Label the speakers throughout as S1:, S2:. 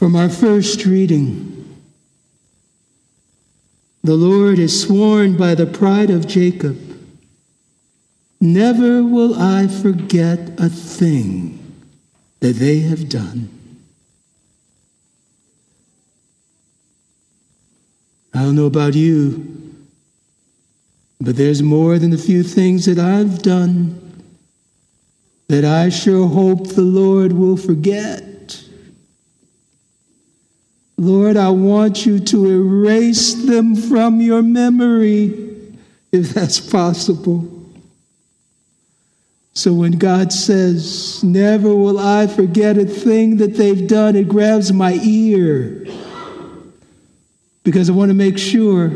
S1: From our first reading, the Lord has sworn by the pride of Jacob, Never will I forget a thing that they have done. I don't know about you, but there's more than a few things that I've done that I sure hope the Lord will forget. Lord, I want you to erase them from your memory, if that's possible. So when God says, Never will I forget a thing that they've done, it grabs my ear. Because I want to make sure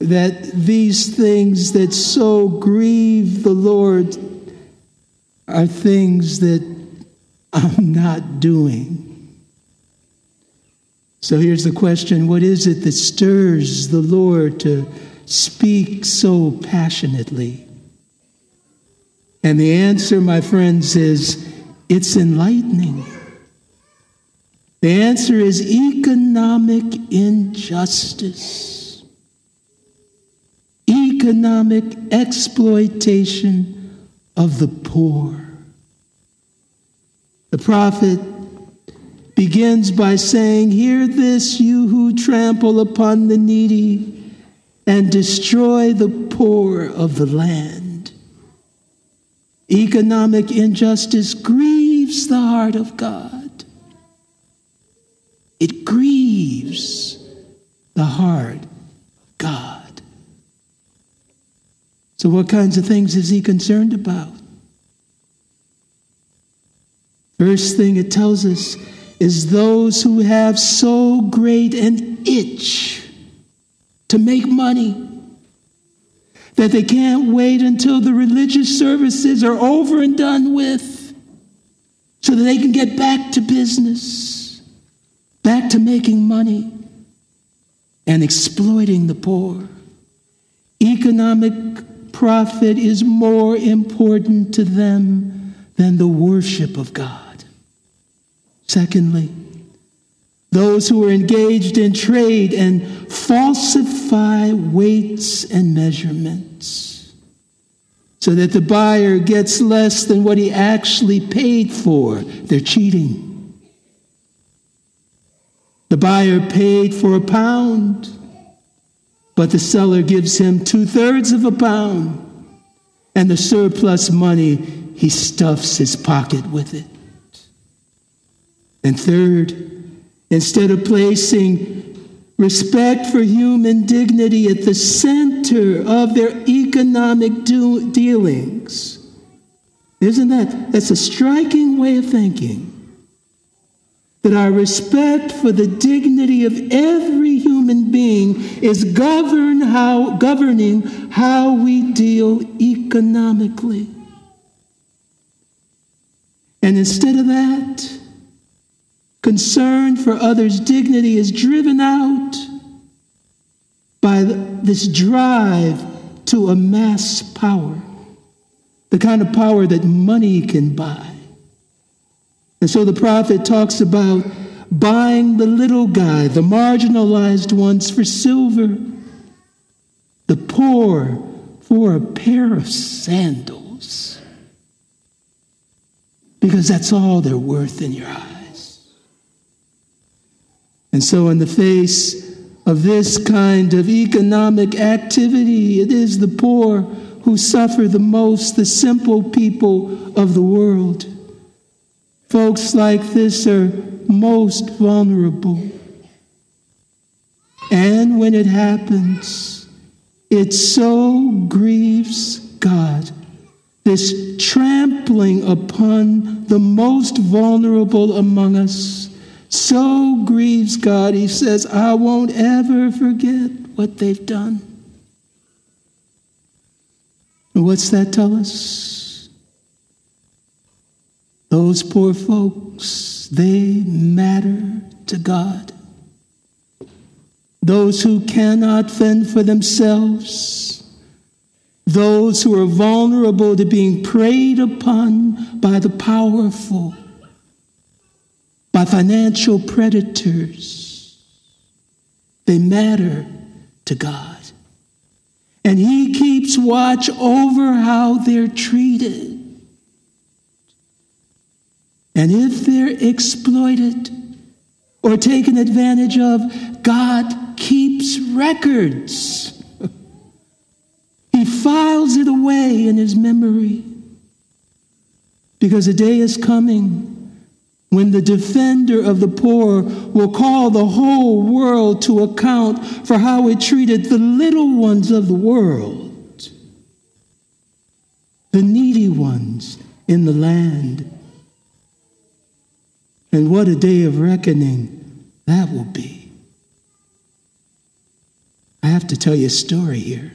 S1: that these things that so grieve the Lord are things that I'm not doing. So here's the question What is it that stirs the Lord to speak so passionately? And the answer, my friends, is it's enlightening. The answer is economic injustice, economic exploitation of the poor. The prophet begins by saying, Hear this, you who trample upon the needy and destroy the poor of the land. Economic injustice grieves the heart of God. It grieves the heart of God. So, what kinds of things is he concerned about? First thing it tells us is those who have so great an itch to make money that they can't wait until the religious services are over and done with so that they can get back to business, back to making money and exploiting the poor. Economic profit is more important to them than the worship of God. Secondly, those who are engaged in trade and falsify weights and measurements so that the buyer gets less than what he actually paid for. They're cheating. The buyer paid for a pound, but the seller gives him two thirds of a pound, and the surplus money, he stuffs his pocket with it. And third, instead of placing respect for human dignity at the center of their economic do- dealings, isn't that that's a striking way of thinking? That our respect for the dignity of every human being is govern how, governing how we deal economically. And instead of that, concern for others' dignity is driven out by this drive to amass power, the kind of power that money can buy. And so the prophet talks about buying the little guy, the marginalized ones, for silver, the poor for a pair of sandals, because that's all they're worth in your eyes. And so, in the face of this kind of economic activity, it is the poor who suffer the most, the simple people of the world. Folks like this are most vulnerable. And when it happens, it so grieves God. This trampling upon the most vulnerable among us so grieves God, he says, I won't ever forget what they've done. And what's that tell us? Those poor folks, they matter to God. Those who cannot fend for themselves, those who are vulnerable to being preyed upon by the powerful by financial predators. They matter to God. And He keeps watch over how they're treated. And if they're exploited or taken advantage of, God keeps records. he files it away in His memory. Because a day is coming when the defender of the poor will call the whole world to account for how it treated the little ones of the world, the needy ones in the land. And what a day of reckoning that will be. I have to tell you a story here.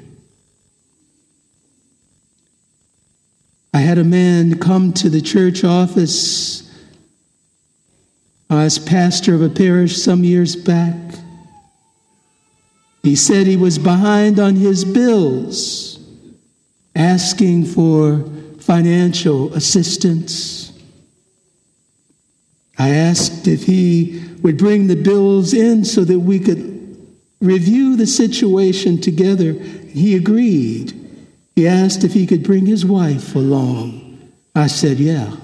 S1: I had a man come to the church office Uh, as pastor of a parish some years back. He said he was behind on his bills, asking for financial assistance. I asked if he would bring the bills in so that we could review the situation together. He agreed. He asked if he could bring his wife along. I said, Yeah.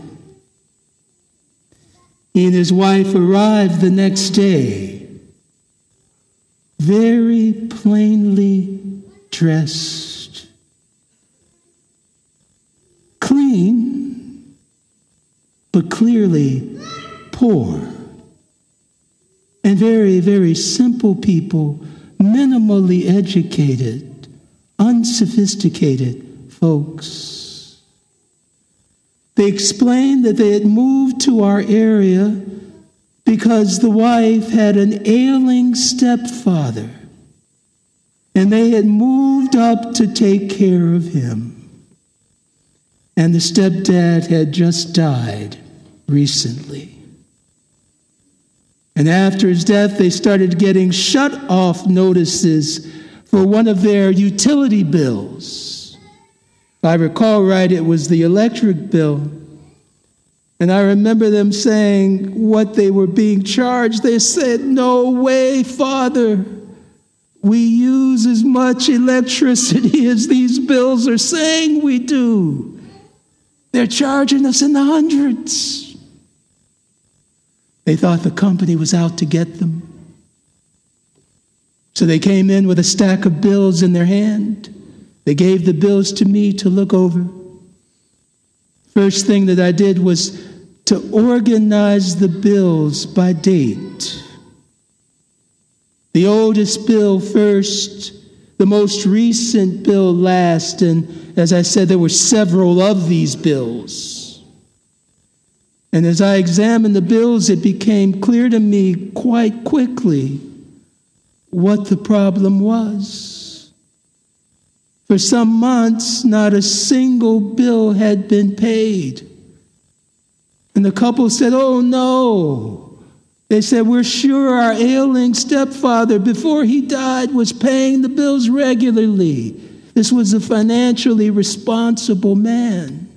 S1: He and his wife arrived the next day, very plainly dressed, clean, but clearly poor. And very, very simple people, minimally educated, unsophisticated folks. They explained that they had moved to our area because the wife had an ailing stepfather and they had moved up to take care of him. And the stepdad had just died recently. And after his death, they started getting shut off notices for one of their utility bills. If I recall right, it was the electric bill. And I remember them saying what they were being charged. They said, No way, Father. We use as much electricity as these bills are saying we do. They're charging us in the hundreds. They thought the company was out to get them. So they came in with a stack of bills in their hand. They gave the bills to me to look over. First thing that I did was to organize the bills by date. The oldest bill first, the most recent bill last, and as I said, there were several of these bills. And as I examined the bills, it became clear to me quite quickly what the problem was. For some months, not a single bill had been paid. And the couple said, Oh no. They said, We're sure our ailing stepfather, before he died, was paying the bills regularly. This was a financially responsible man.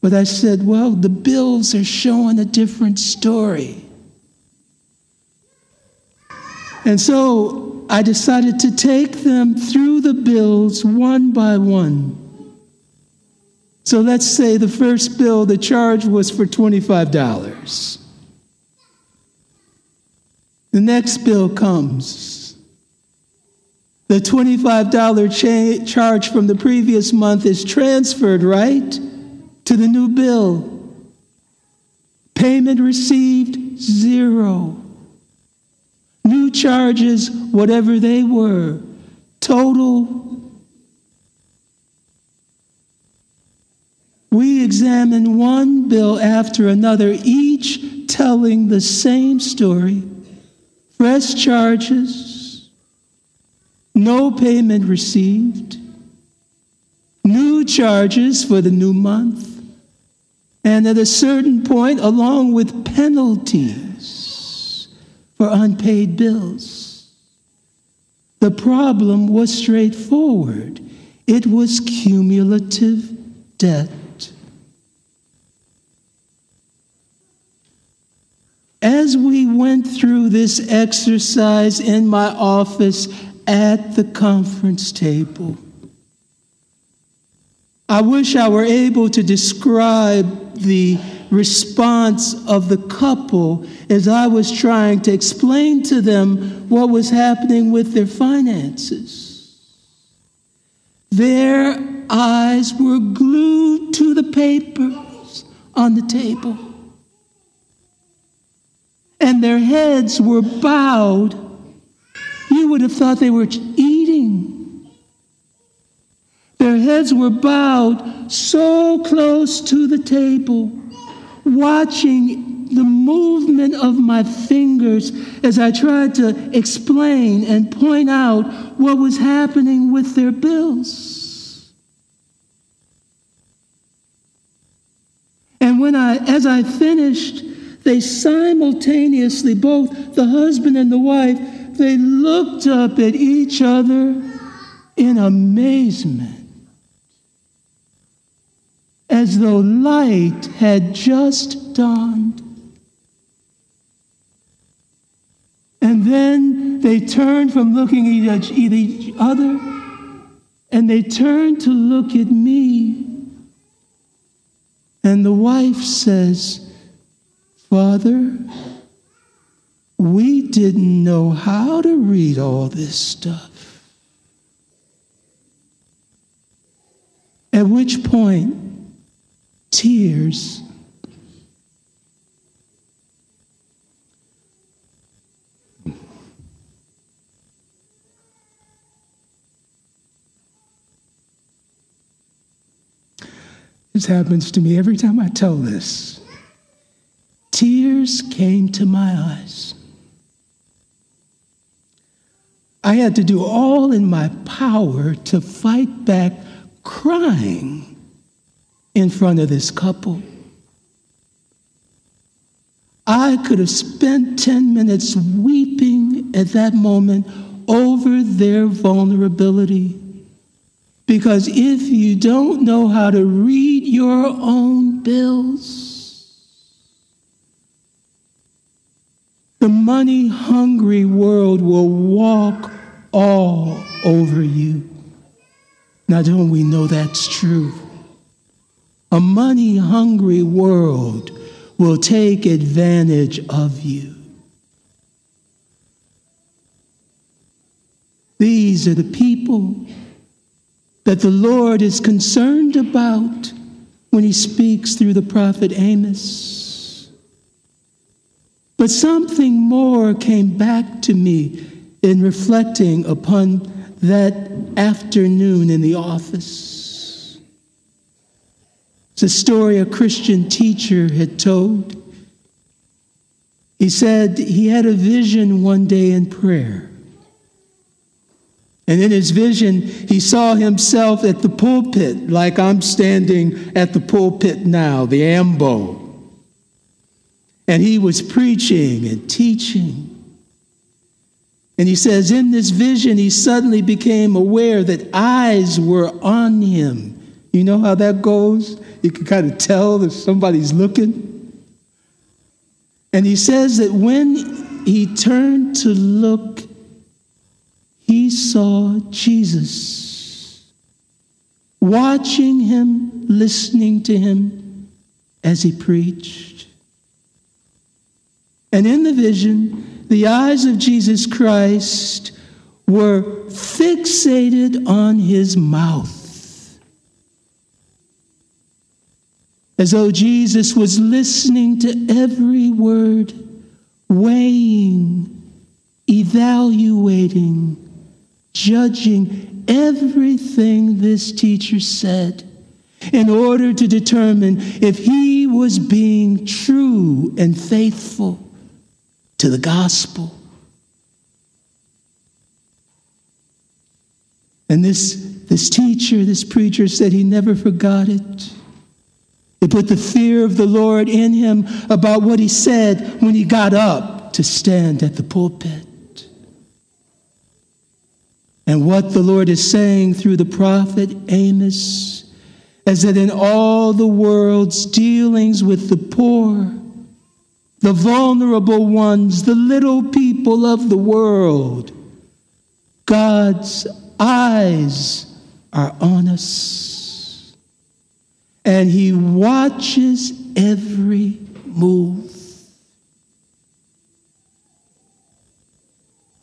S1: But I said, Well, the bills are showing a different story. And so I decided to take them through the bills one by one. So let's say the first bill, the charge was for $25. The next bill comes. The $25 cha- charge from the previous month is transferred, right, to the new bill. Payment received, zero new charges, whatever they were, total. We examine one bill after another, each telling the same story. Fresh charges, no payment received, new charges for the new month, and at a certain point, along with penalties for unpaid bills. The problem was straightforward it was cumulative debt. as we went through this exercise in my office at the conference table, I wish I were able to describe the response of the couple as I was trying to explain to them what was happening with their finances. Their eyes were glued to the papers on the table, and their heads were bowed. You would have thought they were eating. Their heads were bowed so close to the table watching the movement of my fingers as I tried to explain and point out what was happening with their bills. And when I, as I finished, they simultaneously, both the husband and the wife, they looked up at each other in amazement as though light had just dawned. And then they turned from looking at each other and they turned to look at me. And the wife says, Father, we didn't know how to read all this stuff. At which point, tears. This happens to me every time I tell this. Tears came to my eyes. I had to do all in my power to fight back crying in front of this couple. I could have spent 10 minutes weeping at that moment over their vulnerability. Because if you don't know how to read your own bills, the money hungry world will walk all over you. Now, don't we know that's true? A money hungry world will take advantage of you. These are the people that the Lord is concerned about when he speaks through the prophet Amos. But something more came back to me in reflecting upon that afternoon in the office. It's a story a Christian teacher had told. He said he had a vision one day in prayer. And in his vision, he saw himself at the pulpit, like I'm standing at the pulpit now, the ambo. And he was preaching and teaching. And he says, in this vision, he suddenly became aware that eyes were on him. You know how that goes? You can kind of tell that somebody's looking. And he says that when he turned to look, he saw Jesus watching him, listening to him as he preached. And in the vision, the eyes of Jesus Christ were fixated on his mouth. As though Jesus was listening to every word, weighing, evaluating, judging everything this teacher said in order to determine if he was being true and faithful to the gospel. And this, this teacher, this preacher said he never forgot it. It put the fear of the Lord in him about what he said when he got up to stand at the pulpit. And what the Lord is saying through the prophet Amos is that in all the world's dealings with the poor, the vulnerable ones, the little people of the world. God's eyes are on us, and He watches every move.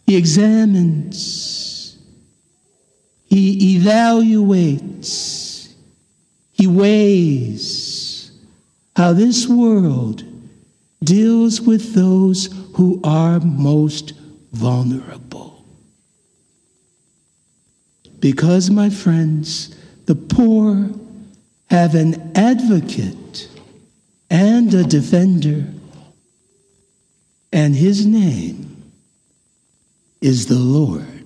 S1: He examines, He evaluates, He weighs how this world deals with those who are most vulnerable. Because, my friends, the poor have an advocate and a defender, and his name is the Lord.